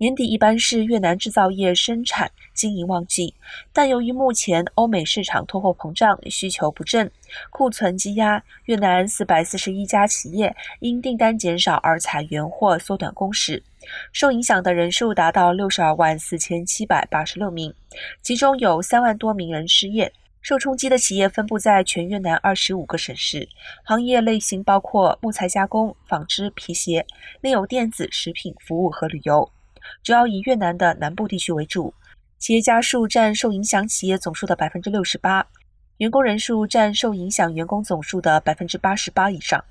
年底一般是越南制造业生产经营旺季，但由于目前欧美市场通货膨胀、需求不振、库存积压，越南四百四十一家企业因订单减少而裁员或缩短工时，受影响的人数达到六十二万四千七百八十六名，其中有三万多名人失业。受冲击的企业分布在全越南二十五个省市，行业类型包括木材加工、纺织、皮鞋，另有电子、食品、服务和旅游。主要以越南的南部地区为主，企业家数占受影响企业总数的百分之六十八，员工人数占受影响员工总数的百分之八十八以上。